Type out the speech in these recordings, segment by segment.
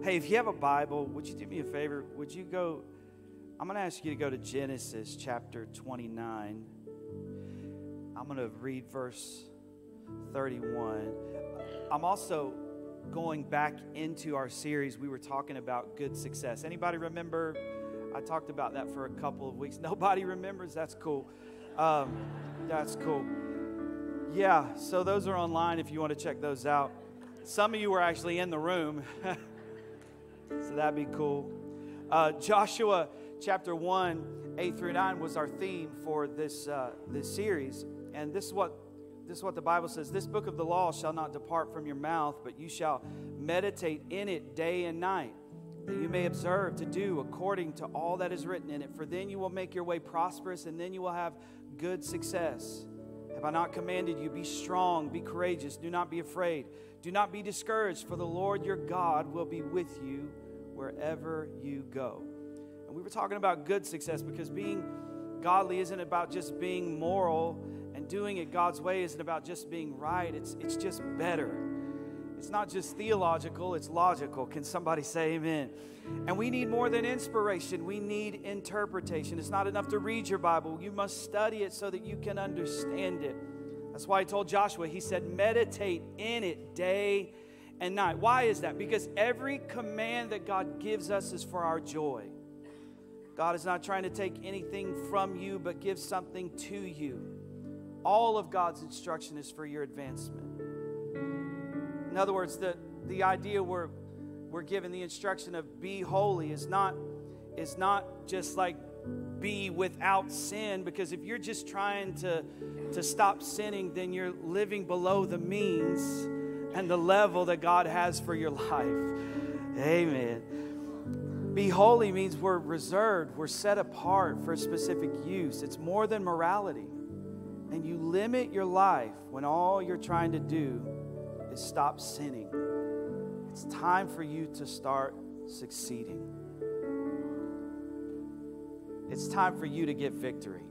Hey, if you have a Bible, would you do me a favor? Would you go? I'm going to ask you to go to Genesis chapter 29. I'm going to read verse 31. I'm also going back into our series. We were talking about good success. Anybody remember? I talked about that for a couple of weeks. Nobody remembers? That's cool. Um, that's cool. Yeah, so those are online if you want to check those out. Some of you were actually in the room. So that'd be cool. Uh, Joshua chapter 1, 8 through 9 was our theme for this, uh, this series. And this is, what, this is what the Bible says This book of the law shall not depart from your mouth, but you shall meditate in it day and night, that you may observe to do according to all that is written in it. For then you will make your way prosperous, and then you will have good success. Have I not commanded you? Be strong, be courageous, do not be afraid. Do not be discouraged, for the Lord your God will be with you wherever you go. And we were talking about good success because being godly isn't about just being moral and doing it God's way isn't about just being right. It's, it's just better. It's not just theological, it's logical. Can somebody say amen? And we need more than inspiration, we need interpretation. It's not enough to read your Bible, you must study it so that you can understand it. That's why I told Joshua, he said, meditate in it day and night. Why is that? Because every command that God gives us is for our joy. God is not trying to take anything from you, but give something to you. All of God's instruction is for your advancement. In other words, the, the idea we're, we're given the instruction of be holy is not, is not just like be without sin, because if you're just trying to, to stop sinning, then you're living below the means and the level that God has for your life. Amen. Be holy means we're reserved, we're set apart for a specific use. It's more than morality. And you limit your life when all you're trying to do is stop sinning. It's time for you to start succeeding. It's time for you to get victory.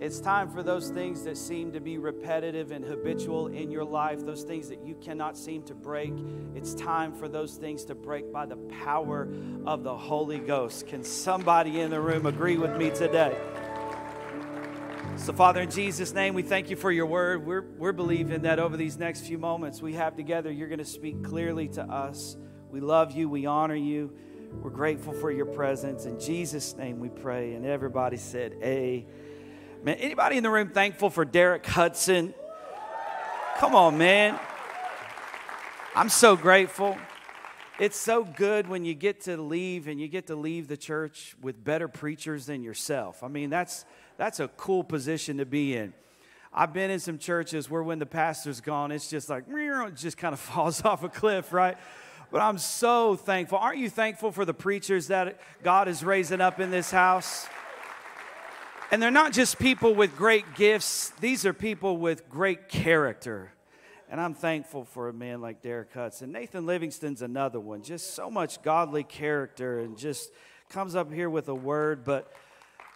It's time for those things that seem to be repetitive and habitual in your life, those things that you cannot seem to break. It's time for those things to break by the power of the Holy Ghost. Can somebody in the room agree with me today? So, Father, in Jesus' name, we thank you for your word. We're, we're believing that over these next few moments we have together, you're going to speak clearly to us. We love you, we honor you. We're grateful for your presence. In Jesus' name we pray. And everybody said, Amen. Man, anybody in the room thankful for Derek Hudson? Come on, man. I'm so grateful. It's so good when you get to leave and you get to leave the church with better preachers than yourself. I mean, that's that's a cool position to be in. I've been in some churches where when the pastor's gone, it's just like it just kind of falls off a cliff, right? But I'm so thankful. Aren't you thankful for the preachers that God is raising up in this house? And they're not just people with great gifts, these are people with great character. And I'm thankful for a man like Derek Hudson. Nathan Livingston's another one. Just so much godly character and just comes up here with a word, but,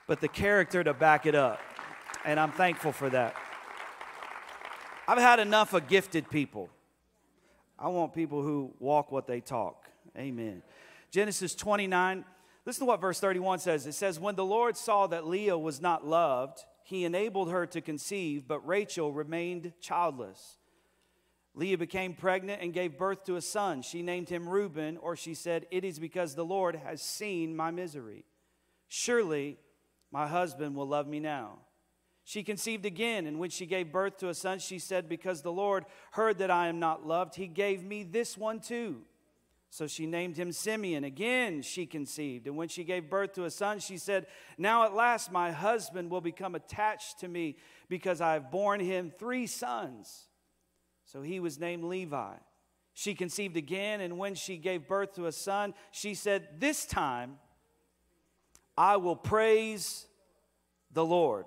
but the character to back it up. And I'm thankful for that. I've had enough of gifted people. I want people who walk what they talk. Amen. Genesis 29 Listen to what verse 31 says. It says, When the Lord saw that Leah was not loved, he enabled her to conceive, but Rachel remained childless. Leah became pregnant and gave birth to a son. She named him Reuben, or she said, It is because the Lord has seen my misery. Surely my husband will love me now. She conceived again, and when she gave birth to a son, she said, Because the Lord heard that I am not loved, he gave me this one too. So she named him Simeon. Again, she conceived. And when she gave birth to a son, she said, Now at last my husband will become attached to me because I have borne him three sons. So he was named Levi. She conceived again, and when she gave birth to a son, she said, This time I will praise the Lord.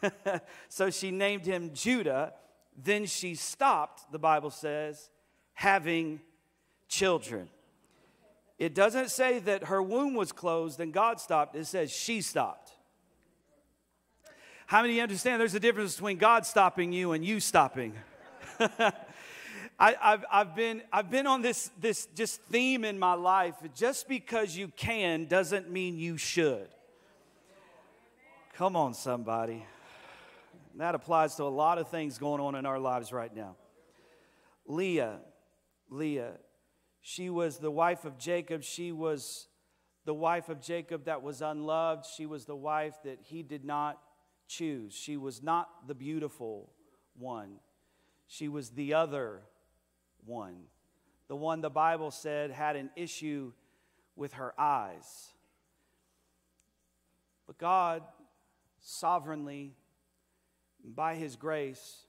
so she named him Judah. Then she stopped, the Bible says, having children. It doesn't say that her womb was closed and God stopped, it says she stopped. How many understand there's a difference between God stopping you and you stopping? I, have I've, been, I've been on this, this just theme in my life. Just because you can doesn't mean you should. Come on, somebody. That applies to a lot of things going on in our lives right now. Leah, Leah, she was the wife of Jacob. She was the wife of Jacob that was unloved. She was the wife that he did not choose. She was not the beautiful one. She was the other one, the one the Bible said had an issue with her eyes. But God sovereignly, by His grace,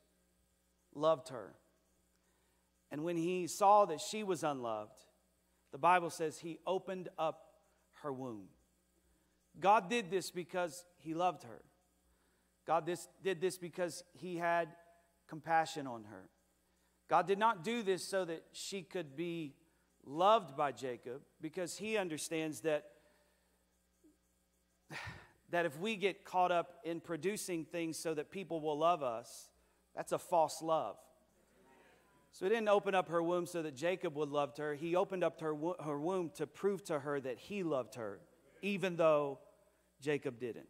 loved her. And when He saw that she was unloved, the Bible says He opened up her womb. God did this because He loved her. God this, did this because He had compassion on her. God did not do this so that she could be loved by Jacob because he understands that that if we get caught up in producing things so that people will love us, that's a false love. So he didn't open up her womb so that Jacob would love her. He opened up her, her womb to prove to her that he loved her, even though Jacob didn't.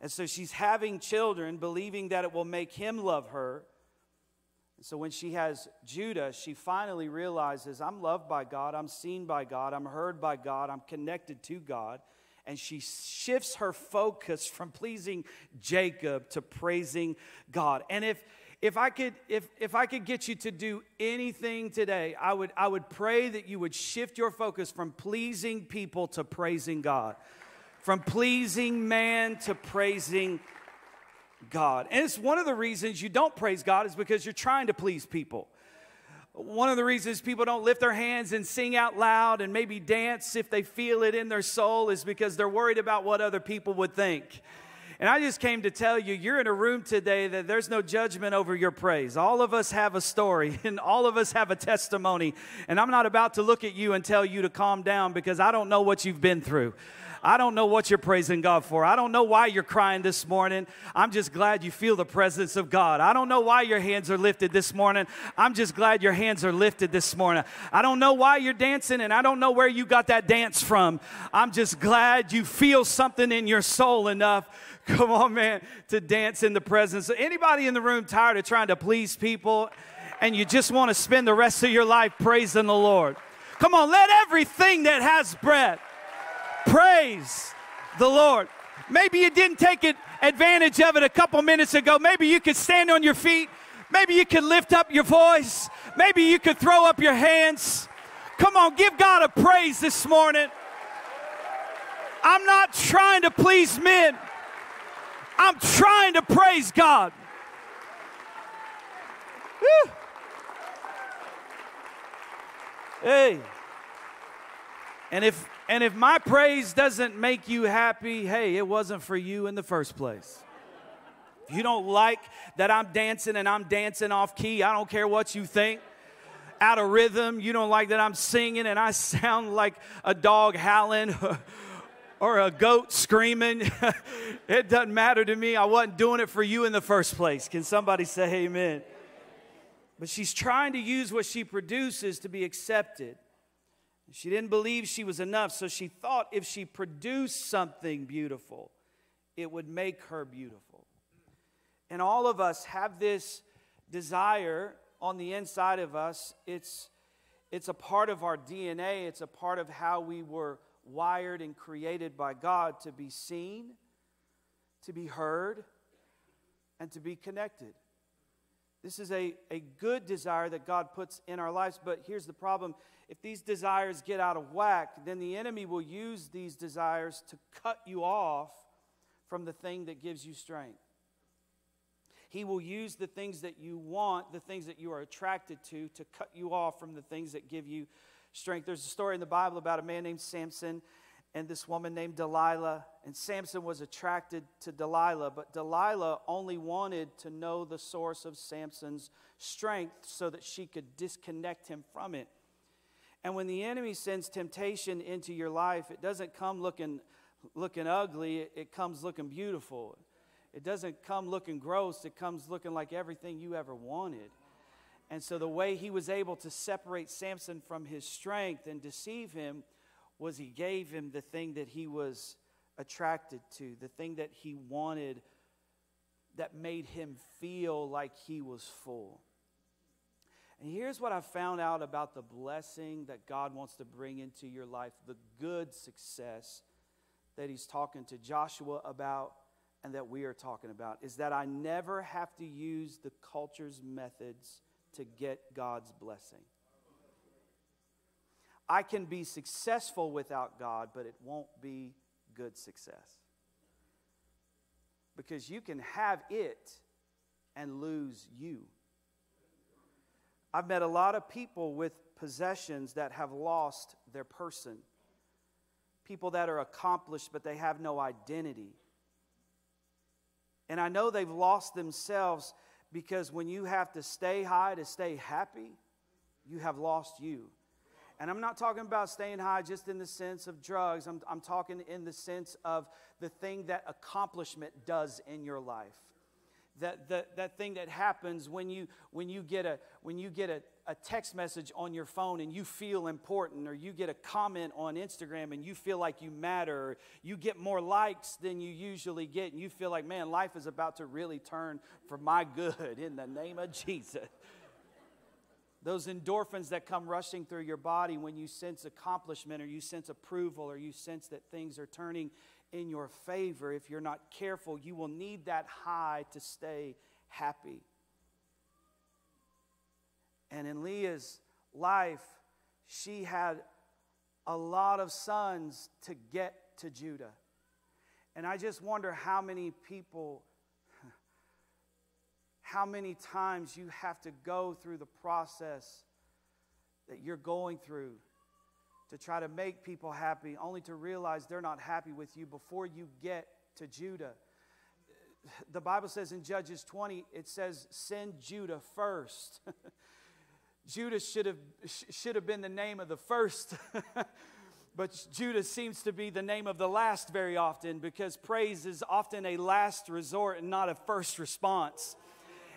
And so she's having children, believing that it will make him love her. And so when she has Judah, she finally realizes I'm loved by God, I'm seen by God, I'm heard by God, I'm connected to God. And she shifts her focus from pleasing Jacob to praising God. And if if I could if if I could get you to do anything today, I would I would pray that you would shift your focus from pleasing people to praising God from pleasing man to praising God. And it's one of the reasons you don't praise God is because you're trying to please people. One of the reasons people don't lift their hands and sing out loud and maybe dance if they feel it in their soul is because they're worried about what other people would think. And I just came to tell you, you're in a room today that there's no judgment over your praise. All of us have a story and all of us have a testimony. And I'm not about to look at you and tell you to calm down because I don't know what you've been through. I don't know what you're praising God for. I don't know why you're crying this morning. I'm just glad you feel the presence of God. I don't know why your hands are lifted this morning. I'm just glad your hands are lifted this morning. I don't know why you're dancing and I don't know where you got that dance from. I'm just glad you feel something in your soul enough come on man to dance in the presence anybody in the room tired of trying to please people and you just want to spend the rest of your life praising the lord come on let everything that has breath Praise the Lord. Maybe you didn't take advantage of it a couple minutes ago. Maybe you could stand on your feet. Maybe you could lift up your voice. Maybe you could throw up your hands. Come on, give God a praise this morning. I'm not trying to please men, I'm trying to praise God. Hey. And if and if my praise doesn't make you happy, hey, it wasn't for you in the first place. If you don't like that I'm dancing and I'm dancing off key, I don't care what you think. Out of rhythm, you don't like that I'm singing and I sound like a dog howling or a goat screaming. it doesn't matter to me. I wasn't doing it for you in the first place. Can somebody say amen? But she's trying to use what she produces to be accepted. She didn't believe she was enough, so she thought if she produced something beautiful, it would make her beautiful. And all of us have this desire on the inside of us. It's, it's a part of our DNA, it's a part of how we were wired and created by God to be seen, to be heard, and to be connected. This is a, a good desire that God puts in our lives, but here's the problem if these desires get out of whack, then the enemy will use these desires to cut you off from the thing that gives you strength. He will use the things that you want, the things that you are attracted to, to cut you off from the things that give you strength. There's a story in the Bible about a man named Samson and this woman named Delilah. And Samson was attracted to Delilah, but Delilah only wanted to know the source of Samson's strength so that she could disconnect him from it. And when the enemy sends temptation into your life, it doesn't come looking, looking ugly, it comes looking beautiful. It doesn't come looking gross, it comes looking like everything you ever wanted. And so the way he was able to separate Samson from his strength and deceive him was he gave him the thing that he was attracted to, the thing that he wanted that made him feel like he was full. And here's what I found out about the blessing that God wants to bring into your life, the good success that he's talking to Joshua about and that we are talking about is that I never have to use the culture's methods to get God's blessing. I can be successful without God, but it won't be good success. Because you can have it and lose you. I've met a lot of people with possessions that have lost their person. People that are accomplished, but they have no identity. And I know they've lost themselves because when you have to stay high to stay happy, you have lost you. And I'm not talking about staying high just in the sense of drugs. I'm, I'm talking in the sense of the thing that accomplishment does in your life. That, that, that thing that happens when you, when you get, a, when you get a, a text message on your phone and you feel important, or you get a comment on Instagram and you feel like you matter, or you get more likes than you usually get, and you feel like, man, life is about to really turn for my good in the name of Jesus. Those endorphins that come rushing through your body when you sense accomplishment or you sense approval or you sense that things are turning in your favor. If you're not careful, you will need that high to stay happy. And in Leah's life, she had a lot of sons to get to Judah. And I just wonder how many people how many times you have to go through the process that you're going through to try to make people happy, only to realize they're not happy with you before you get to Judah. The Bible says in Judges 20, it says, send Judah first. Judah should have, should have been the name of the first. but Judah seems to be the name of the last very often because praise is often a last resort and not a first response.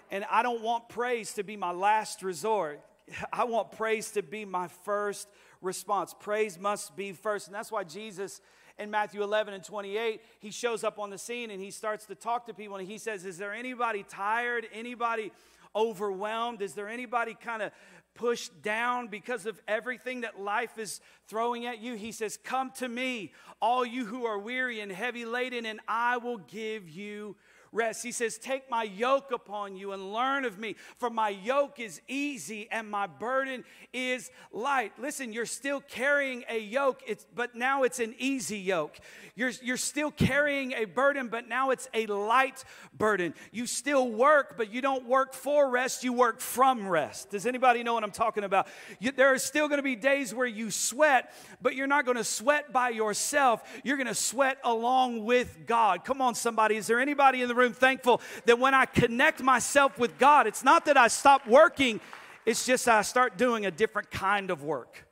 And I don't want praise to be my last resort. I want praise to be my first response. Praise must be first. And that's why Jesus in Matthew 11 and 28, he shows up on the scene and he starts to talk to people and he says, Is there anybody tired? Anybody overwhelmed? Is there anybody kind of pushed down because of everything that life is throwing at you? He says, Come to me, all you who are weary and heavy laden, and I will give you rest. He says, Take my yoke upon you and learn of me, for my yoke is easy and my burden is light. Listen, you're still carrying a yoke, it's, but now it's an easy yoke. You're, you're still carrying a burden, but now it's a light burden. You still work, but you don't work for rest, you work from rest. Does anybody know what I'm talking about? You, there are still going to be days where you sweat, but you're not going to sweat by yourself. You're going to sweat along with God. Come on, somebody. Is there anybody in the room thankful that when I connect myself with God, it's not that I stop working, it's just I start doing a different kind of work.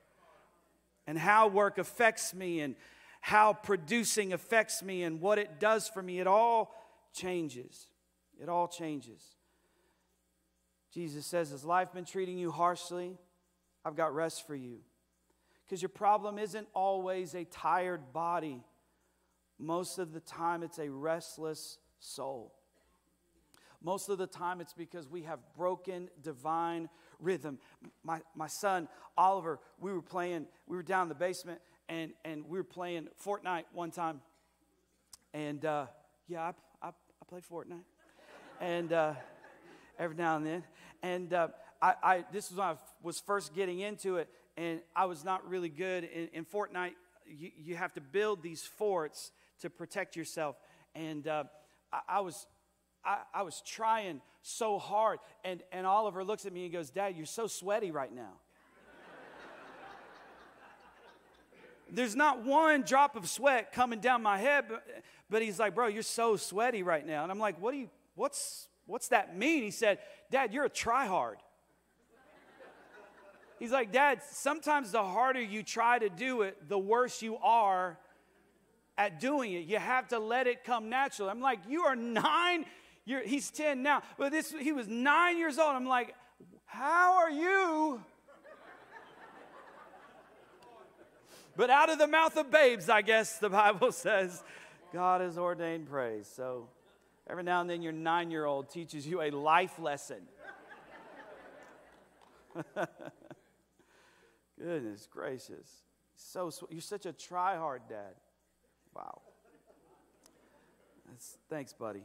And how work affects me and how producing affects me and what it does for me, it all changes. It all changes. Jesus says, Has life been treating you harshly? I've got rest for you. Because your problem isn't always a tired body, most of the time, it's a restless soul. Most of the time, it's because we have broken divine rhythm. My, my son, Oliver, we were playing, we were down in the basement, and, and we were playing Fortnite one time. And uh, yeah, I, I, I play Fortnite. and uh, every now and then. And uh, I, I, this was when I was first getting into it, and I was not really good. In, in Fortnite, you, you have to build these forts to protect yourself. And uh, I, I was I, I, was trying so hard. And, and Oliver looks at me and goes, Dad, you're so sweaty right now. There's not one drop of sweat coming down my head, but, but he's like, Bro, you're so sweaty right now. And I'm like, What do you, what's, what's that mean? He said, Dad, you're a tryhard. He's like, Dad, sometimes the harder you try to do it, the worse you are at doing it. You have to let it come naturally. I'm like, you are nine. You're, he's 10 now. But this, he was nine years old. I'm like, How are you? But out of the mouth of babes, I guess the Bible says, God has ordained praise. So every now and then your nine year old teaches you a life lesson. Goodness gracious. So sweet. You're such a try hard dad. Wow. That's, thanks, buddy.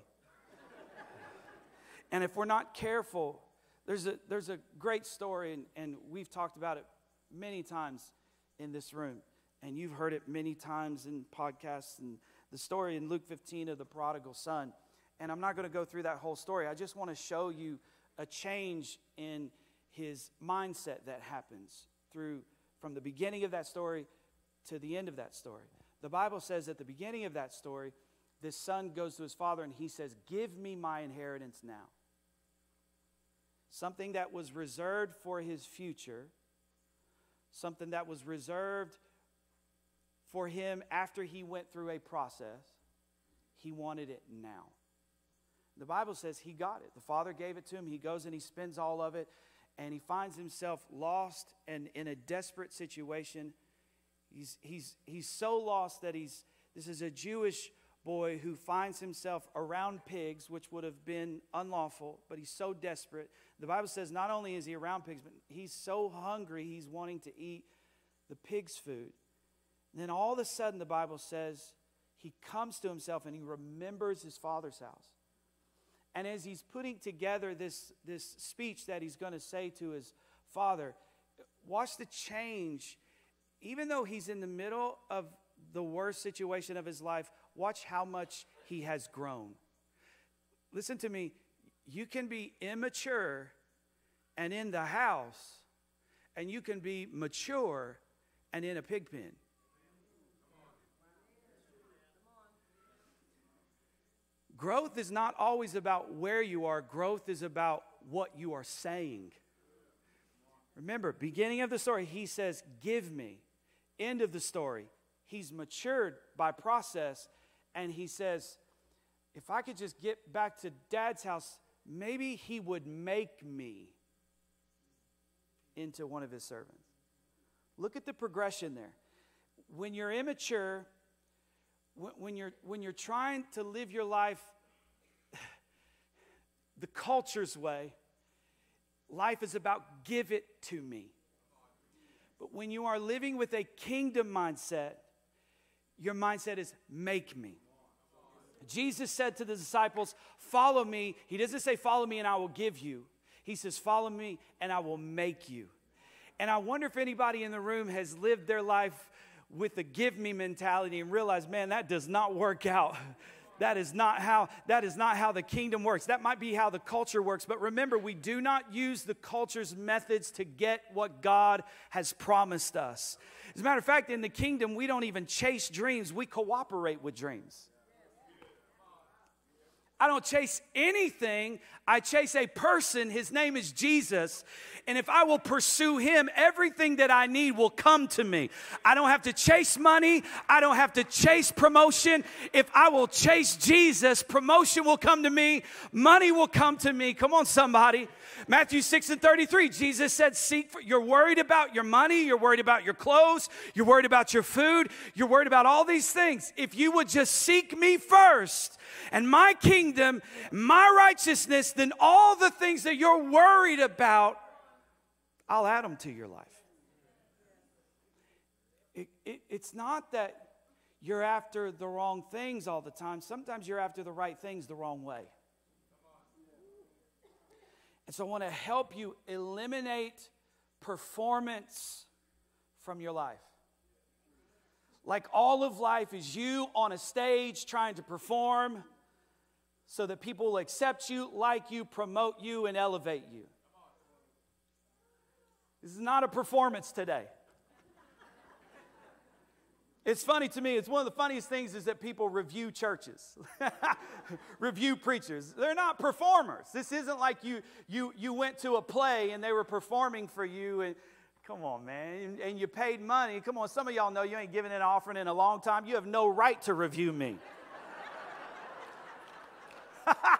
and if we're not careful, there's a, there's a great story, and, and we've talked about it many times in this room. And you've heard it many times in podcasts and the story in Luke 15 of the prodigal son. And I'm not going to go through that whole story. I just want to show you a change in his mindset that happens through from the beginning of that story to the end of that story. The Bible says at the beginning of that story, this son goes to his father and he says, Give me my inheritance now. Something that was reserved for his future, something that was reserved for him after he went through a process. He wanted it now. The Bible says he got it. The father gave it to him. He goes and he spends all of it, and he finds himself lost and in a desperate situation. He's, he's, he's so lost that he's, this is a Jewish boy who finds himself around pigs, which would have been unlawful, but he's so desperate. The Bible says not only is he around pigs, but he's so hungry, he's wanting to eat the pig's food. And then all of a sudden, the Bible says he comes to himself and he remembers his father's house. And as he's putting together this, this speech that he's going to say to his father, watch the change. Even though he's in the middle of the worst situation of his life, watch how much he has grown. Listen to me. You can be immature and in the house, and you can be mature and in a pig pen. Growth is not always about where you are, growth is about what you are saying. Remember, beginning of the story, he says, Give me. End of the story, he's matured by process, and he says, If I could just get back to dad's house, maybe he would make me into one of his servants. Look at the progression there. When you're immature, when you're, when you're trying to live your life the culture's way, life is about give it to me. But when you are living with a kingdom mindset, your mindset is make me. Jesus said to the disciples, Follow me. He doesn't say, Follow me and I will give you. He says, Follow me and I will make you. And I wonder if anybody in the room has lived their life with a give me mentality and realized, man, that does not work out. That is not how that is not how the kingdom works. That might be how the culture works, but remember we do not use the culture's methods to get what God has promised us. As a matter of fact, in the kingdom we don't even chase dreams, we cooperate with dreams. I don't chase anything. I chase a person. His name is Jesus. And if I will pursue him, everything that I need will come to me. I don't have to chase money. I don't have to chase promotion. If I will chase Jesus, promotion will come to me. Money will come to me. Come on, somebody. Matthew 6 and 33, Jesus said, Seek for, you're worried about your money, you're worried about your clothes, you're worried about your food, you're worried about all these things. If you would just seek me first, and my kingdom, my righteousness, then all the things that you're worried about, I'll add them to your life. It, it, it's not that you're after the wrong things all the time, sometimes you're after the right things the wrong way. And so I want to help you eliminate performance from your life. Like all of life is you on a stage trying to perform so that people will accept you, like you, promote you, and elevate you. This is not a performance today. It's funny to me, it's one of the funniest things is that people review churches, review preachers. They're not performers. This isn't like you, you, you went to a play and they were performing for you and Come on, man. And you paid money. Come on, some of y'all know you ain't given an offering in a long time. You have no right to review me.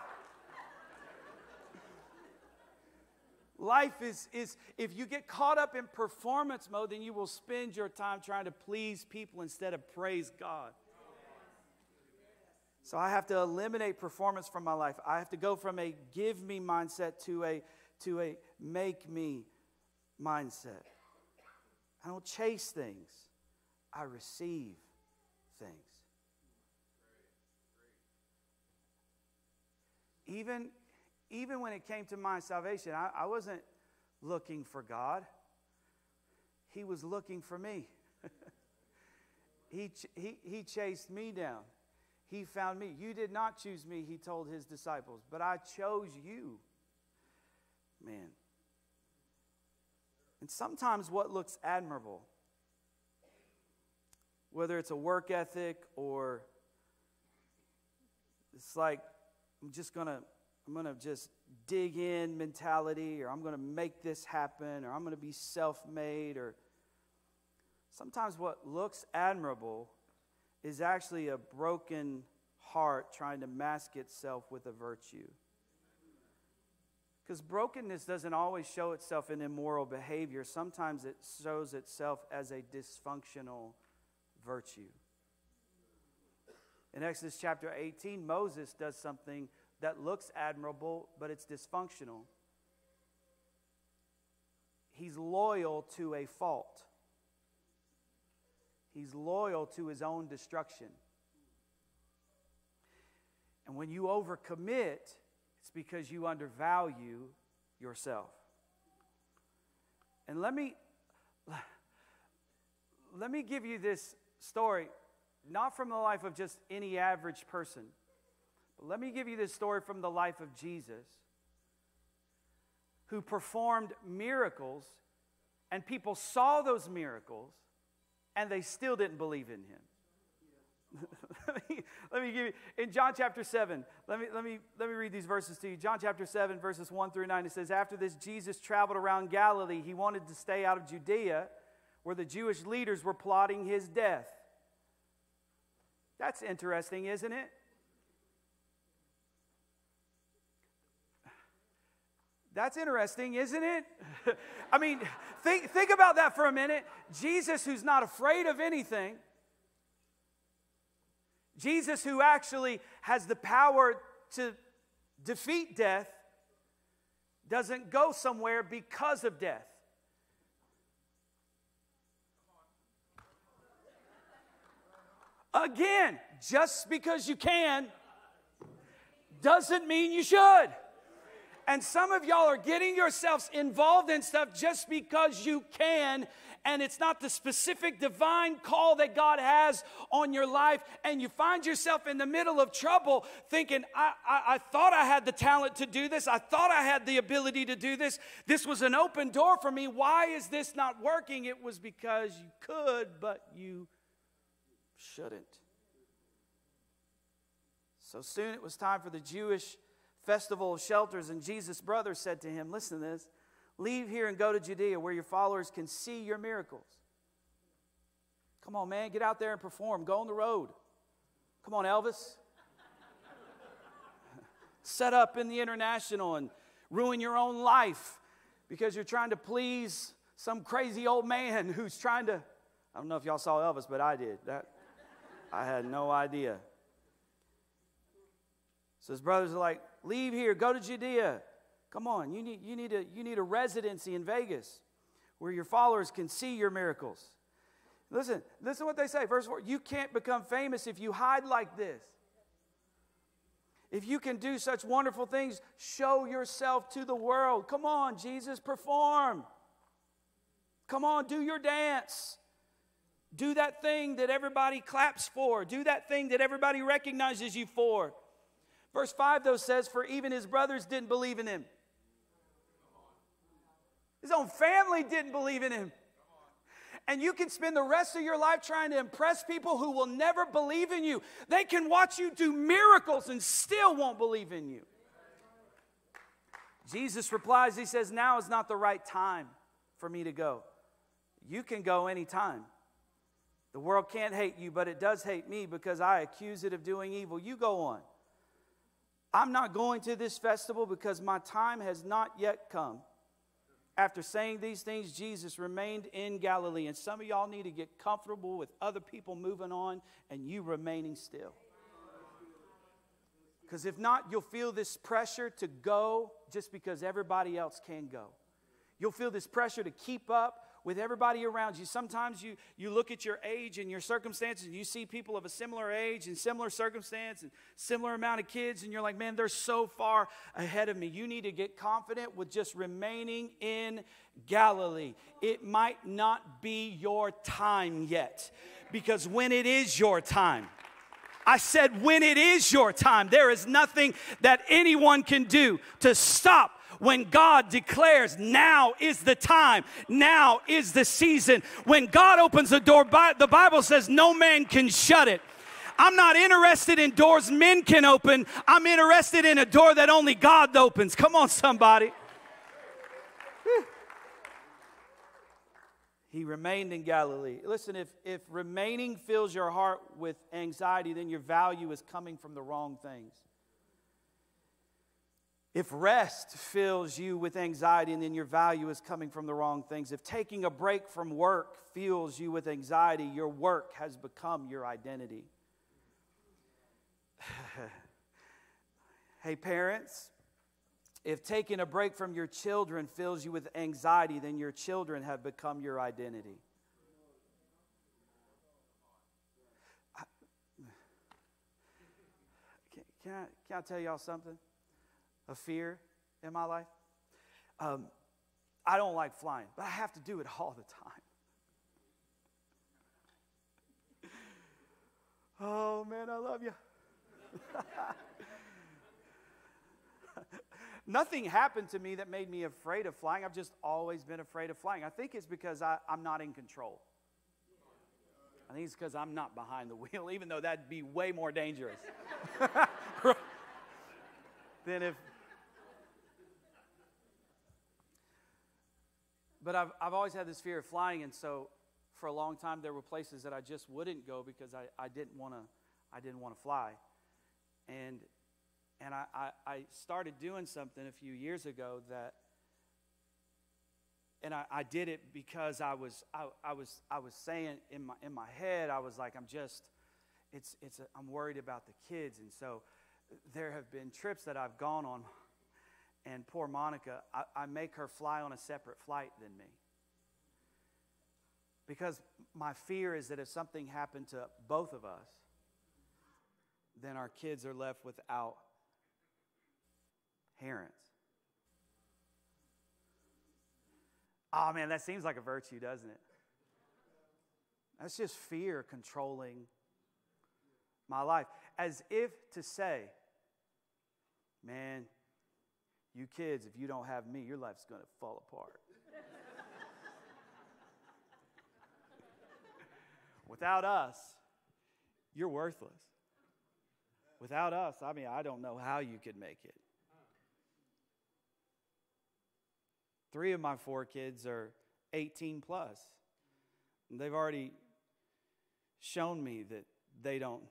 life is, is if you get caught up in performance mode, then you will spend your time trying to please people instead of praise God. So I have to eliminate performance from my life. I have to go from a give me mindset to a to a make me mindset. I don't chase things. I receive things. Even even when it came to my salvation, I, I wasn't looking for God. He was looking for me. he, he, he chased me down. He found me. You did not choose me, he told his disciples, but I chose you. Man. And sometimes what looks admirable, whether it's a work ethic or it's like, I'm just going to I'm going to just dig in mentality, or I'm going to make this happen, or I'm going to be self made, or sometimes what looks admirable is actually a broken heart trying to mask itself with a virtue. Because brokenness doesn't always show itself in immoral behavior, sometimes it shows itself as a dysfunctional virtue. In Exodus chapter 18, Moses does something that looks admirable, but it's dysfunctional. He's loyal to a fault. He's loyal to his own destruction. And when you overcommit, it's because you undervalue yourself. And let me let me give you this story not from the life of just any average person But let me give you this story from the life of Jesus, who performed miracles, and people saw those miracles, and they still didn't believe in him. let, me, let me give you in John chapter 7. Let me, let, me, let me read these verses to you. John chapter 7, verses 1 through 9. It says, After this, Jesus traveled around Galilee. He wanted to stay out of Judea, where the Jewish leaders were plotting his death. That's interesting, isn't it? That's interesting, isn't it? I mean, think, think about that for a minute. Jesus, who's not afraid of anything, Jesus, who actually has the power to defeat death, doesn't go somewhere because of death. Again, just because you can doesn't mean you should. And some of y'all are getting yourselves involved in stuff just because you can, and it's not the specific divine call that God has on your life. And you find yourself in the middle of trouble thinking, I, I, I thought I had the talent to do this. I thought I had the ability to do this. This was an open door for me. Why is this not working? It was because you could, but you shouldn't. So soon it was time for the Jewish festival of shelters, and Jesus' brother said to him, Listen to this, leave here and go to Judea where your followers can see your miracles. Come on, man, get out there and perform. Go on the road. Come on, Elvis. Set up in the international and ruin your own life because you're trying to please some crazy old man who's trying to. I don't know if y'all saw Elvis, but I did. That I had no idea. So his brothers are like, leave here, go to Judea. Come on, you need, you need, a, you need a residency in Vegas where your followers can see your miracles. Listen, listen what they say. Verse 4 You can't become famous if you hide like this. If you can do such wonderful things, show yourself to the world. Come on, Jesus, perform. Come on, do your dance. Do that thing that everybody claps for. Do that thing that everybody recognizes you for. Verse 5, though, says, For even his brothers didn't believe in him. His own family didn't believe in him. And you can spend the rest of your life trying to impress people who will never believe in you. They can watch you do miracles and still won't believe in you. Jesus replies, He says, Now is not the right time for me to go. You can go anytime. The world can't hate you, but it does hate me because I accuse it of doing evil. You go on. I'm not going to this festival because my time has not yet come. After saying these things, Jesus remained in Galilee. And some of y'all need to get comfortable with other people moving on and you remaining still. Because if not, you'll feel this pressure to go just because everybody else can go. You'll feel this pressure to keep up with everybody around you. Sometimes you, you look at your age and your circumstances, and you see people of a similar age and similar circumstance and similar amount of kids, and you're like, man, they're so far ahead of me. You need to get confident with just remaining in Galilee. It might not be your time yet, because when it is your time, I said, when it is your time, there is nothing that anyone can do to stop when God declares now is the time, now is the season. When God opens the door, the Bible says no man can shut it. I'm not interested in doors men can open. I'm interested in a door that only God opens. Come on, somebody. He remained in Galilee. Listen, if, if remaining fills your heart with anxiety, then your value is coming from the wrong things. If rest fills you with anxiety and then your value is coming from the wrong things, if taking a break from work fills you with anxiety, your work has become your identity. hey, parents, if taking a break from your children fills you with anxiety, then your children have become your identity. Can, I, can I tell y'all something? Of fear in my life. Um, I don't like flying, but I have to do it all the time. oh man, I love you. Nothing happened to me that made me afraid of flying. I've just always been afraid of flying. I think it's because I, I'm not in control. I think it's because I'm not behind the wheel, even though that'd be way more dangerous than if But I've, I've always had this fear of flying, and so for a long time there were places that I just wouldn't go because I, I didn't want to I didn't want to fly. And and I, I, I, started doing something a few years ago that and I, I did it because I was I, I was I was saying in my in my head, I was like, I'm just it's it's a, I'm worried about the kids. And so there have been trips that I've gone on and poor Monica, I, I make her fly on a separate flight than me. Because my fear is that if something happened to both of us, then our kids are left without parents. Oh man, that seems like a virtue, doesn't it? That's just fear controlling my life. As if to say, man, you kids, if you don't have me, your life's going to fall apart. Without us, you're worthless. Without us, I mean, I don't know how you could make it. Three of my four kids are 18 plus. They've already shown me that they don't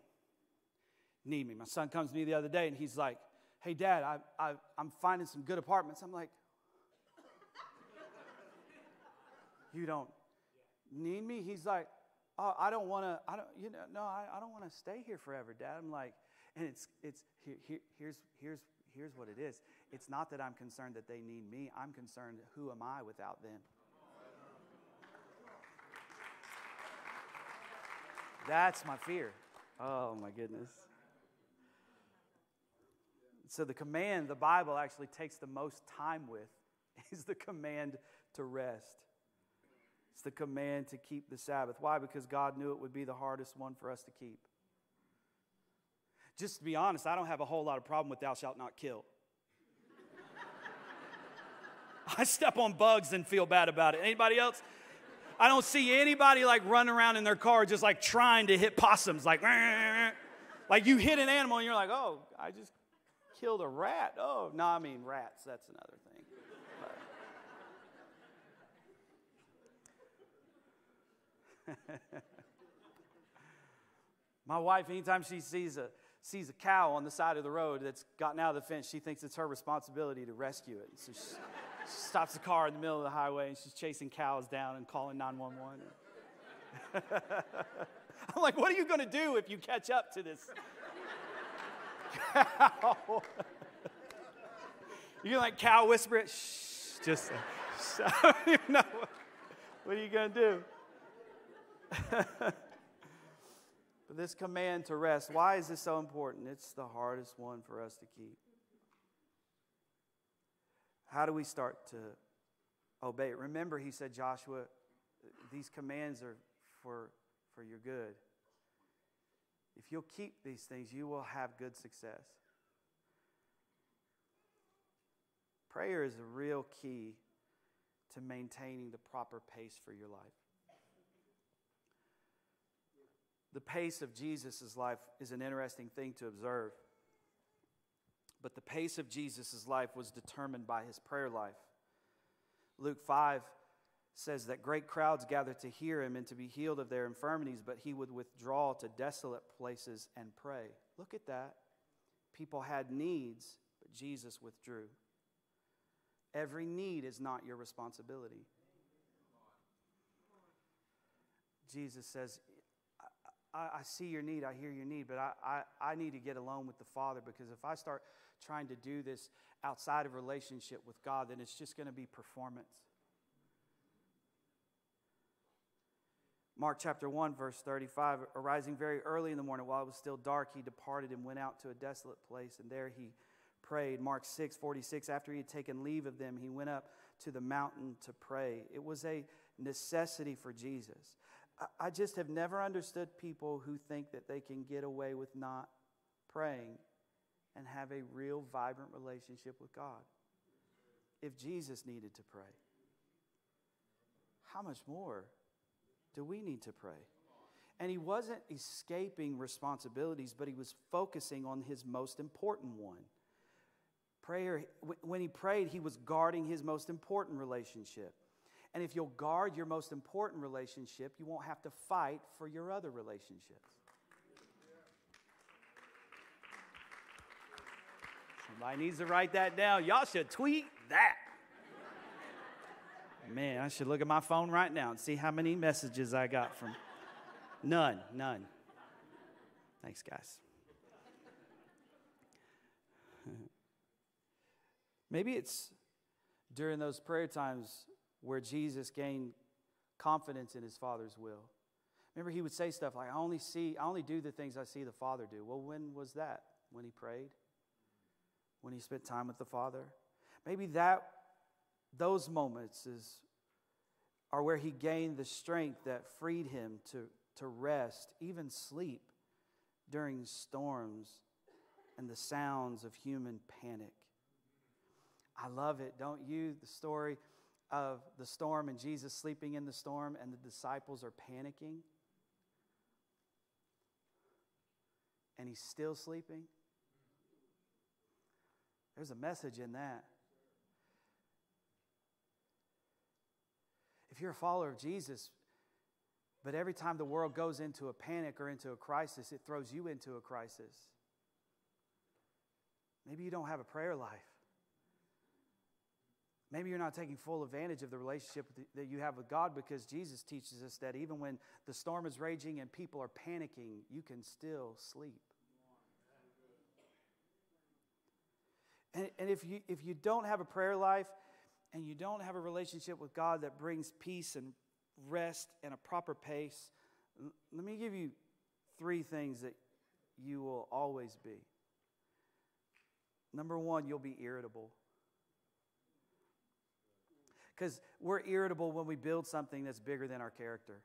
need me. My son comes to me the other day and he's like, hey, dad, I, I, I'm finding some good apartments. I'm like, you don't need me? He's like, oh, I don't want to, I don't, you know, no, I, I don't want to stay here forever, dad. I'm like, and it's, it's, here, here, here's, here's, here's what it is. It's not that I'm concerned that they need me. I'm concerned, who am I without them? That's my fear. Oh my goodness. So, the command the Bible actually takes the most time with is the command to rest. It's the command to keep the Sabbath. Why? Because God knew it would be the hardest one for us to keep. Just to be honest, I don't have a whole lot of problem with thou shalt not kill. I step on bugs and feel bad about it. Anybody else? I don't see anybody like running around in their car just like trying to hit possums, like, like you hit an animal and you're like, oh, I just killed a rat. Oh, no, I mean rats. That's another thing. My wife, anytime she sees a sees a cow on the side of the road that's gotten out of the fence, she thinks it's her responsibility to rescue it. So she, She stops the car in the middle of the highway and she's chasing cows down and calling 911. I'm like, what are you going to do if you catch up to this cow? You're like cow whisper it. Shh, just you know. What are you going to do? but this command to rest, why is this so important? It's the hardest one for us to keep. How do we start to obey it? Remember, he said, Joshua, these commands are for, for your good. If you'll keep these things, you will have good success. Prayer is a real key to maintaining the proper pace for your life. The pace of Jesus' life is an interesting thing to observe. But the pace of Jesus' life was determined by his prayer life. Luke 5 says that great crowds gathered to hear him and to be healed of their infirmities, but he would withdraw to desolate places and pray. Look at that. People had needs, but Jesus withdrew. Every need is not your responsibility. Jesus says, I, I, see your need, I hear your need, but I, I, I need to get alone with the Father because if I start trying to do this outside of relationship with God, then it's just going to be performance. Mark chapter 1, verse 35 Arising very early in the morning while it was still dark, he departed and went out to a desolate place, and there he prayed. Mark 6, 46 After he had taken leave of them, he went up to the mountain to pray. It was a necessity for Jesus. I just have never understood people who think that they can get away with not praying and have a real vibrant relationship with God. If Jesus needed to pray, how much more do we need to pray? And he wasn't escaping responsibilities, but he was focusing on his most important one. Prayer, when he prayed, he was guarding his most important relationship. And if you'll guard your most important relationship, you won't have to fight for your other relationships. Somebody needs to write that down. Y'all should tweet that. Man, I should look at my phone right now and see how many messages I got from. None, none. Thanks, guys. Maybe it's during those prayer times where Jesus gained confidence in his Father's will. Remember, he would say stuff like, I only see, I only do the things I see the Father do. Well, when was that? When he prayed? When he spent time with the Father? Maybe that those moments is, are where he gained the strength that freed him to, to rest, even sleep during storms and the sounds of human panic. I love it, don't you? The story of the storm and Jesus sleeping in the storm and the disciples are panicking. And he's still sleeping. There's a message in that. You're a follower of Jesus, but every time the world goes into a panic or into a crisis, it throws you into a crisis. Maybe you don't have a prayer life. Maybe you're not taking full advantage of the relationship that you have with God because Jesus teaches us that even when the storm is raging and people are panicking, you can still sleep. And, and if, you, if you don't have a prayer life and you don't have a relationship with God that brings peace and rest and a proper pace, let me give you three things that you will always be. Number one, you'll be irritable. Because we're irritable when we build something that's bigger than our character.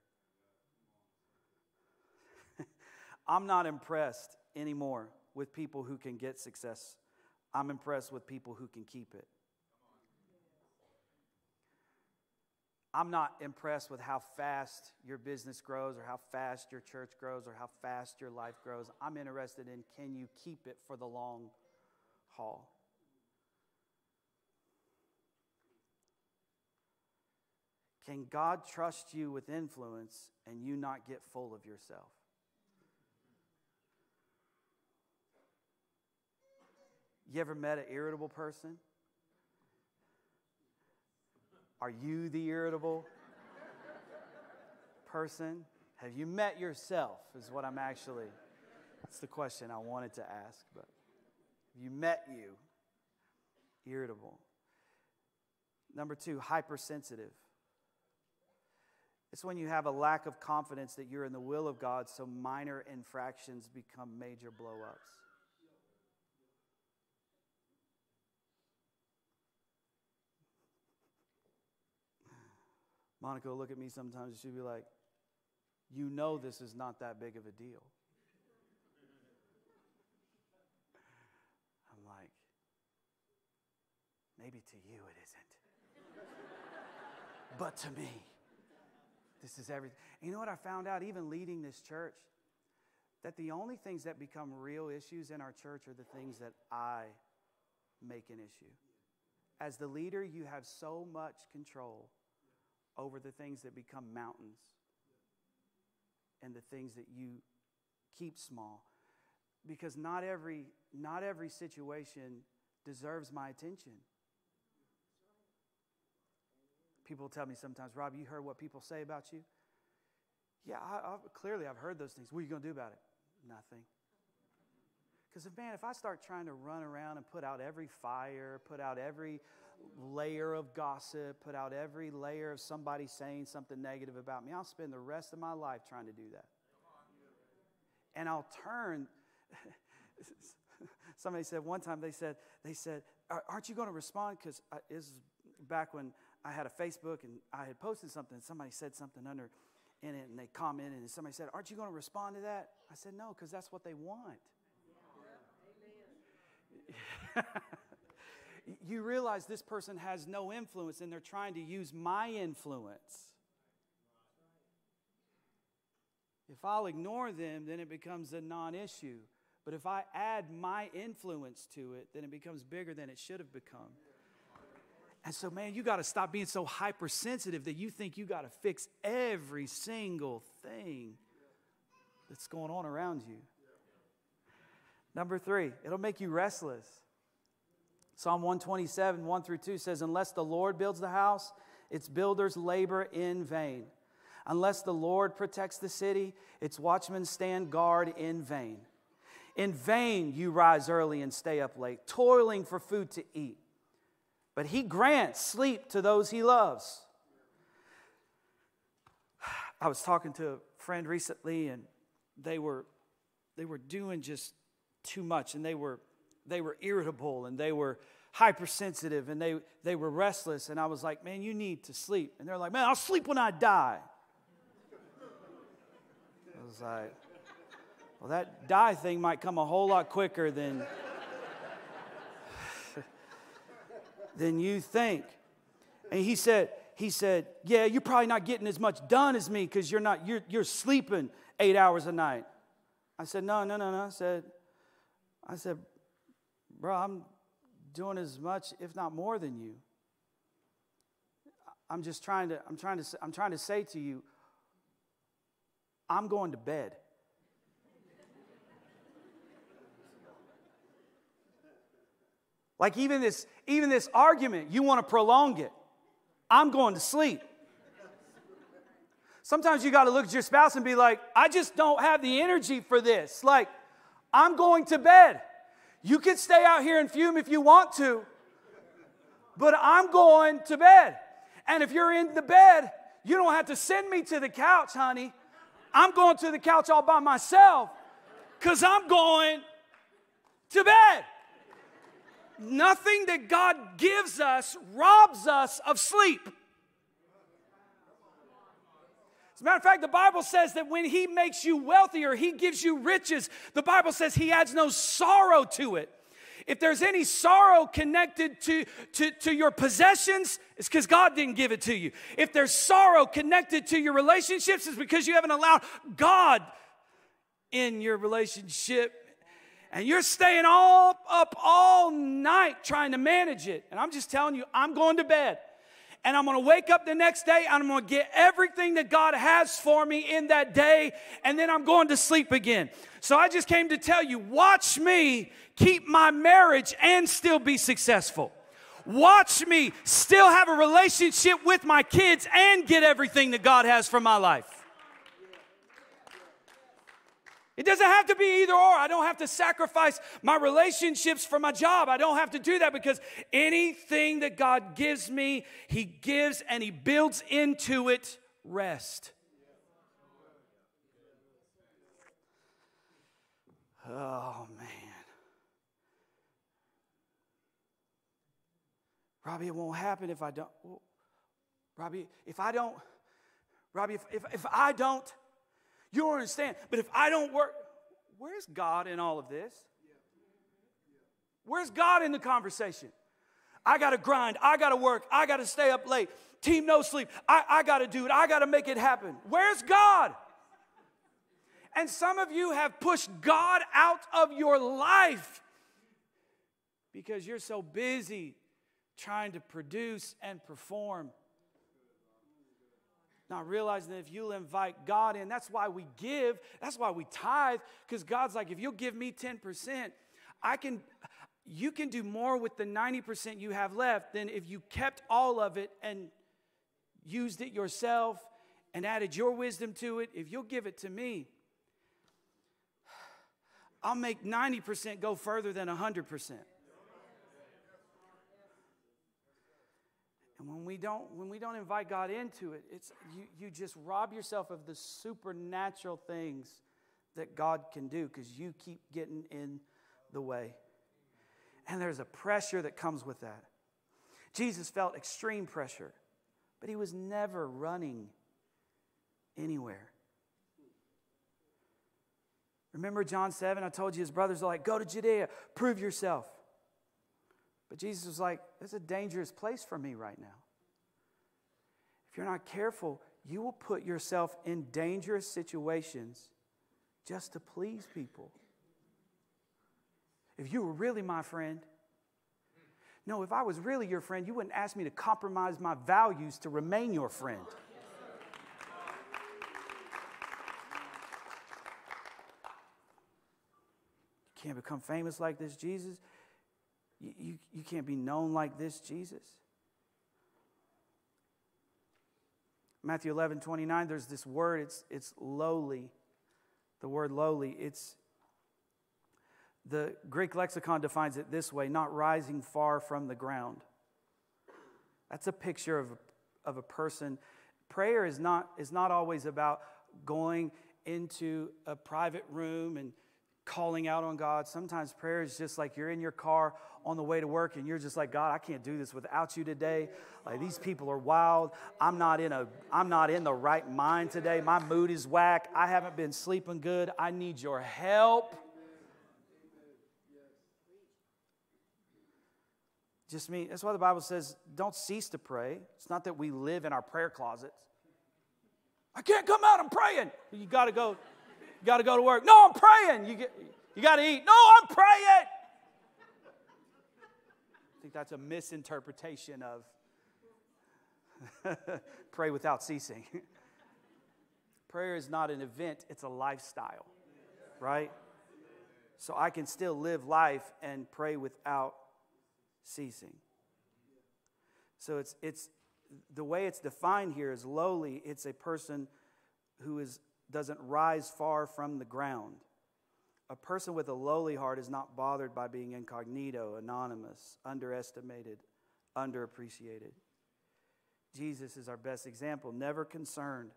I'm not impressed anymore with people who can get success. I'm impressed with people who can keep it. I'm not impressed with how fast your business grows or how fast your church grows or how fast your life grows. I'm interested in can you keep it for the long haul? Can God trust you with influence and you not get full of yourself? You ever met an irritable person? Are you the irritable person? Have you met yourself? Is what I'm actually, that's the question I wanted to ask. But have you met you, irritable. Number two, hypersensitive. It's when you have a lack of confidence that you're in the will of God, so minor infractions become major blow ups. Monica will look at me sometimes and she'll be like, You know, this is not that big of a deal. I'm like, Maybe to you it isn't. but to me, this is everything. You know what I found out, even leading this church? That the only things that become real issues in our church are the things that I make an issue. As the leader, you have so much control over the things that become mountains and the things that you keep small. Because not every not every situation deserves my attention. People tell me sometimes rob you heard what people say about you? Yeah I, I, clearly i've heard those things. What are you going to do about it? Nothing. Because man if i start trying to run around and put out every fire put out every layer of gossip, put out every layer of somebody saying something negative about me. I'll spend the rest of my life trying to do that. And I'll turn. Somebody said one time, they said, they said, aren't you going to respond? Because uh, this is back when I had a Facebook and I had posted something, and somebody said something under in it, and they commented, and somebody said, Aren't you going to respond to that? I said, No, because that's what they want. Yeah. you realize this person has no influence and they're trying to use my influence. If I'll ignore them, then it becomes a non issue. But if I add my influence to it, then it becomes bigger than it should have become. And so, man, you got to stop being so hypersensitive that you think you got to fix every single thing that's going on around you. Number three, it'll make you restless. Psalm 127, 1 through 2 says, Unless the Lord builds the house, its builders labor in vain. Unless the Lord protects the city, its watchmen stand guard in vain. In vain you rise early and stay up late, toiling for food to eat. But he grants sleep to those he loves. I was talking to a friend recently, and they were, they were doing just too much, and they were they were irritable and they were hypersensitive and they, they were restless. And I was like, man, you need to sleep. And they're like, man, I'll sleep when I die. I was like, well, that die thing might come a whole lot quicker than, than you think. And he said, he said, yeah, you're probably not getting as much done as me because you're not, you're, you're sleeping eight hours a night. I said, no, no, no, no. I said, I said, Bro, I'm doing as much, if not more than you. I'm just trying to, I'm trying to, I'm trying to say to you, I'm going to bed. Like even this, even this argument, you want to prolong it. I'm going to sleep. Sometimes you got to look at your spouse and be like, I just don't have the energy for this. Like, I'm going to bed. You can stay out here and fume if you want to, but I'm going to bed. And if you're in the bed, you don't have to send me to the couch, honey. I'm going to the couch all by myself because I'm going to bed. Nothing that God gives us robs us of sleep. As a matter of fact, the Bible says that when He makes you wealthier, He gives you riches. The Bible says He adds no sorrow to it. If there's any sorrow connected to, to, to your possessions, it's because God didn't give it to you. If there's sorrow connected to your relationships, it's because you haven't allowed God in your relationship. And you're staying all up all night trying to manage it. And I'm just telling you, I'm going to bed and I'm going to wake up the next day and I'm going to get everything that God has for me in that day, and then I'm going to sleep again. So I just came to tell you watch me keep my marriage and still be successful. watch me still have a relationship with my kids and get everything that God has for my life. It doesn't have to be either or. I don't have to sacrifice my relationships for my job. I don't have to do that because anything that God gives me, He gives and He builds into it rest. Oh, man. Robbie, it won't happen if I don't. Robbie, if I don't, Robbie, if, if, if I don't, you don't understand. But if I don't work, where's God in all of this? Where's God in the conversation? I got to grind. I got to work. I got to stay up late. Team no sleep. I, I got to do it. I got to make it happen. Where's God? And some of you have pushed God out of your life because you're so busy trying to produce and perform. Not realizing that if you'll invite God in, that's why we give, that's why we tithe, because God's like, if you'll give me 10%, I can, you can do more with the 90% you have left than if you kept all of it and used it yourself and added your wisdom to it. If you'll give it to me, I'll make 90% go further than 100%. And when we don't, when we don't invite God into it, it's, you, you just rob yourself of the supernatural things that God can do because you keep getting in the way. And there's a pressure that comes with that. Jesus felt extreme pressure, but he was never running anywhere. Remember John 7? I told you his brothers are like, go to Judea, prove yourself. But Jesus was like, it's a dangerous place for me right now. If you're not careful, you will put yourself in dangerous situations just to please people. If you were really my friend, no, if I was really your friend, you wouldn't ask me to compromise my values to remain your friend. You can't become famous like this, Jesus. You, you, you can't be known like this, Jesus. Matthew 11, 29, there's this word, it's, it's lowly. The word lowly, it's the Greek lexicon defines it this way not rising far from the ground. That's a picture of, of a person. Prayer is not, is not always about going into a private room and calling out on God. Sometimes prayer is just like you're in your car on the way to work and you're just like, God, I can't do this without you today. Like these people are wild. I'm not in a I'm not in the right mind today. My mood is whack. I haven't been sleeping good. I need your help. Just me. That's why the Bible says, don't cease to pray. It's not that we live in our prayer closets. I can't come out, I'm praying. You gotta go got to go to work. No, I'm praying. You, get, you got to eat. No, I'm praying. I think that's a misinterpretation of pray without ceasing. Prayer is not an event, it's a lifestyle, right? So I can still live life and pray without ceasing. So it's, it's the way it's defined here is lowly. It's a person who is doesn't rise far from the ground. A person with a lowly heart is not bothered by being incognito, anonymous, underestimated, underappreciated. Jesus is our best example, never concerned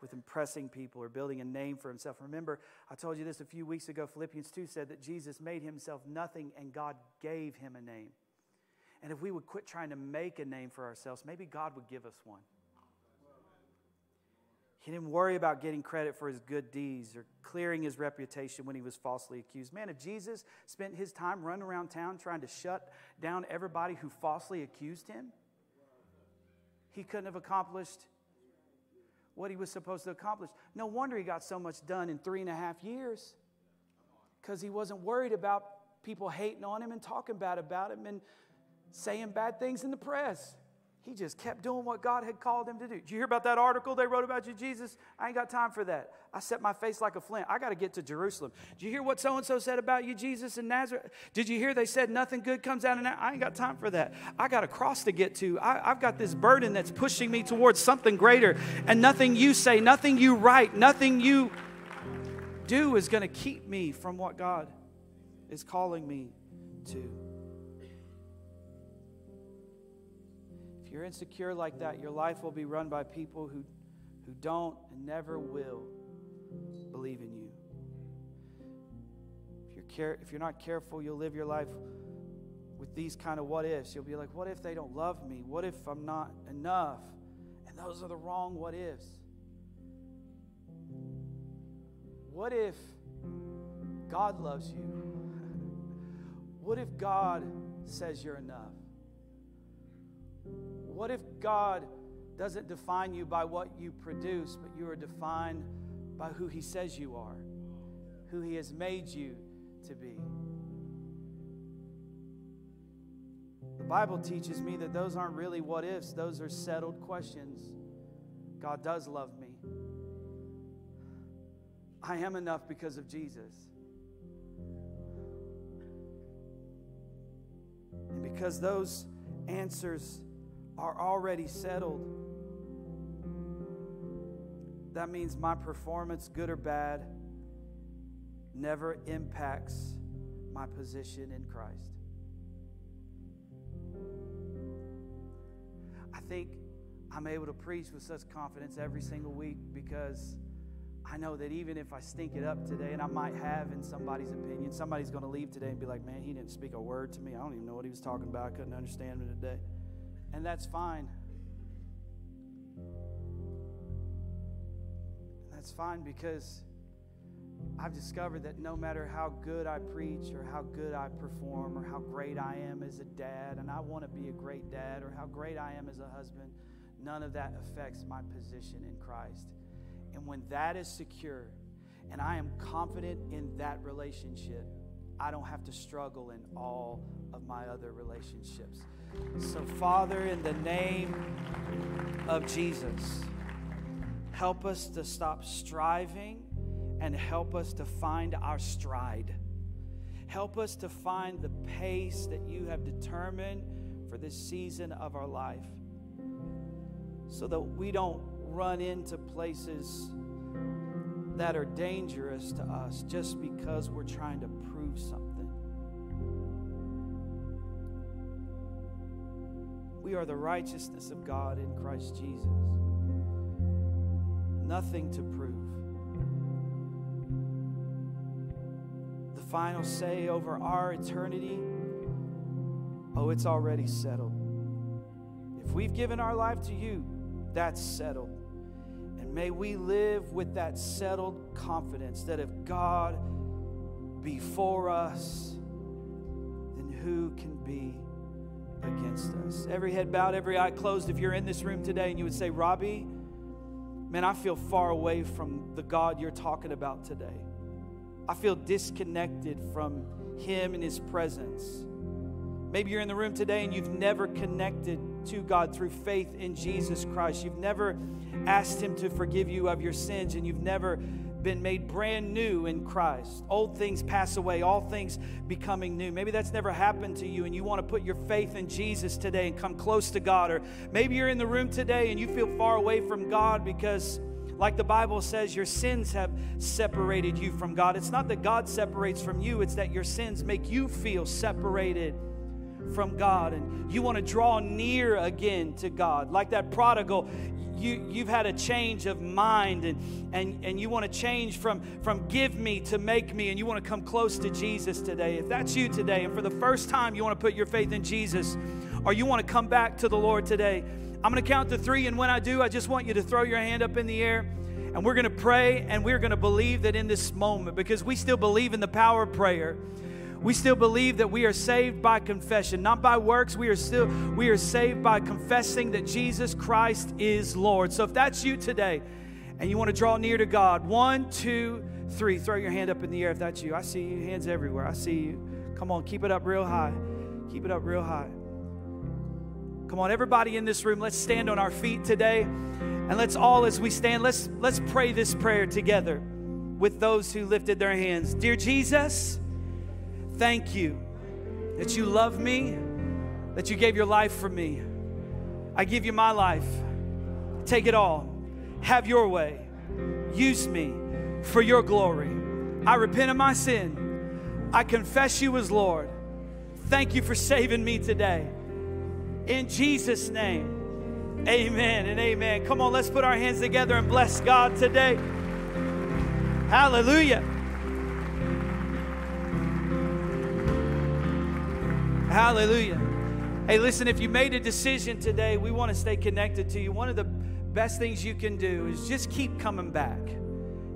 with impressing people or building a name for himself. Remember, I told you this a few weeks ago. Philippians 2 said that Jesus made himself nothing and God gave him a name. And if we would quit trying to make a name for ourselves, maybe God would give us one. He didn't worry about getting credit for his good deeds or clearing his reputation when he was falsely accused. Man, if Jesus spent his time running around town trying to shut down everybody who falsely accused him, he couldn't have accomplished what he was supposed to accomplish. No wonder he got so much done in three and a half years because he wasn't worried about people hating on him and talking bad about him and saying bad things in the press. He just kept doing what God had called him to do. Did you hear about that article they wrote about you, Jesus? I ain't got time for that. I set my face like a flint. I got to get to Jerusalem. Did you hear what so and so said about you, Jesus, in Nazareth? Did you hear they said nothing good comes out of that? I ain't got time for that. I got a cross to get to. I, I've got this burden that's pushing me towards something greater. And nothing you say, nothing you write, nothing you do is going to keep me from what God is calling me to. You're insecure like that, your life will be run by people who, who don't and never will believe in you. If you're, care, if you're not careful, you'll live your life with these kind of what ifs. You'll be like, what if they don't love me? What if I'm not enough? And those are the wrong what ifs. What if God loves you? what if God says you're enough? What if God doesn't define you by what you produce, but you are defined by who He says you are, who He has made you to be? The Bible teaches me that those aren't really what ifs, those are settled questions. God does love me. I am enough because of Jesus. And because those answers are already settled. That means my performance, good or bad, never impacts my position in Christ. I think I'm able to preach with such confidence every single week because I know that even if I stink it up today, and I might have in somebody's opinion, somebody's going to leave today and be like, man, he didn't speak a word to me. I don't even know what he was talking about. I couldn't understand him today and that's fine. That's fine because I've discovered that no matter how good I preach or how good I perform or how great I am as a dad, and I want to be a great dad, or how great I am as a husband, none of that affects my position in Christ. And when that is secure and I am confident in that relationship, I don't have to struggle in all of my other relationships. So, Father, in the name of Jesus, help us to stop striving and help us to find our stride. Help us to find the pace that you have determined for this season of our life so that we don't run into places that are dangerous to us just because we're trying to prove something. We are the righteousness of God in Christ Jesus. Nothing to prove. The final say over our eternity oh, it's already settled. If we've given our life to you, that's settled. And may we live with that settled confidence that if God be for us, then who can be against us. Every head bowed, every eye closed. If you're in this room today and you would say, Robbie, man, I feel far away from the God you're talking about today. I feel disconnected from Him and His presence. Maybe you're in the room today and you've never connected to God through faith in Jesus Christ. You've never asked Him to forgive you of your sins and you've never been made brand new in Christ. Old things pass away, all things becoming new. Maybe that's never happened to you and you want to put your faith in Jesus today and come close to God. Or maybe you're in the room today and you feel far away from God because like the Bible says, your sins have separated you from God. It's not that God separates from you, it's that your sins make you feel separated from God. And you want to draw near again to God. Like that prodigal, you, you've had a change of mind and, and, and you want to change from, from give me to make me, and you want to come close to Jesus today. If that's you today, and for the first time you want to put your faith in Jesus, or you want to come back to the Lord today, I'm going to count to three, and when I do, I just want you to throw your hand up in the air. And we're going to pray and we're going to believe that in this moment, because we still believe in the power of prayer we still believe that we are saved by confession, not by works. We are still we are saved by confessing that Jesus Christ is Lord. So if that's you today and you want to draw near to God, one, two, three, throw your hand up in the air if that's you. I see you, hands everywhere. I see you. Come on, keep it up real high. Keep it up real high. Come on, everybody in this room, let's stand on our feet today. And let's all, as we stand, let's, let's pray this prayer together with those who lifted their hands. Dear Jesus, thank you that you love me, that you gave your life for me. I give you my life. Take it all. Have your way. Use me for your glory. I repent of my sin. I confess you as Lord. Thank you for saving me today. In Jesus' name, amen and amen. Come on, let's put our hands together and bless God today. Hallelujah. Hallelujah. Hey, listen, if you made a decision today, we want to stay connected to you. One of the best things you can do is just keep coming back.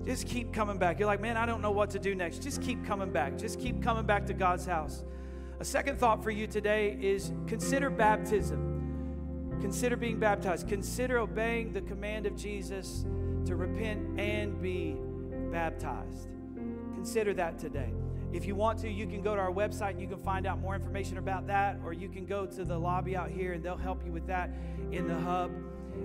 Just keep coming back. You're like, man, I don't know what to do next. Just keep coming back. Just keep coming back to God's house. A second thought for you today is consider baptism. Consider being baptized. Consider obeying the command of Jesus to repent and be baptized. Consider that today. If you want to, you can go to our website and you can find out more information about that, or you can go to the lobby out here and they'll help you with that in the hub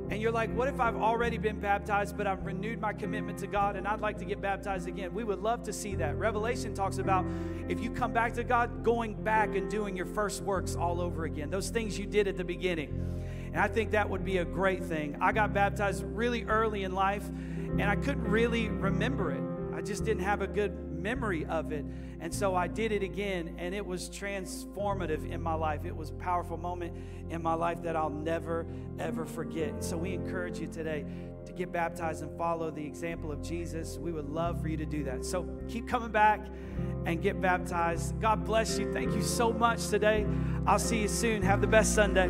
and you're like, what if I've already been baptized, but I've renewed my commitment to God and I'd like to get baptized again? We would love to see that. Revelation talks about if you come back to God, going back and doing your first works all over again, those things you did at the beginning. And I think that would be a great thing. I got baptized really early in life and I couldn't really remember it. I just didn't have a good memory of it. And so I did it again, and it was transformative in my life. It was a powerful moment in my life that I'll never, ever forget. So we encourage you today to get baptized and follow the example of Jesus. We would love for you to do that. So keep coming back and get baptized. God bless you. Thank you so much today. I'll see you soon. Have the best Sunday.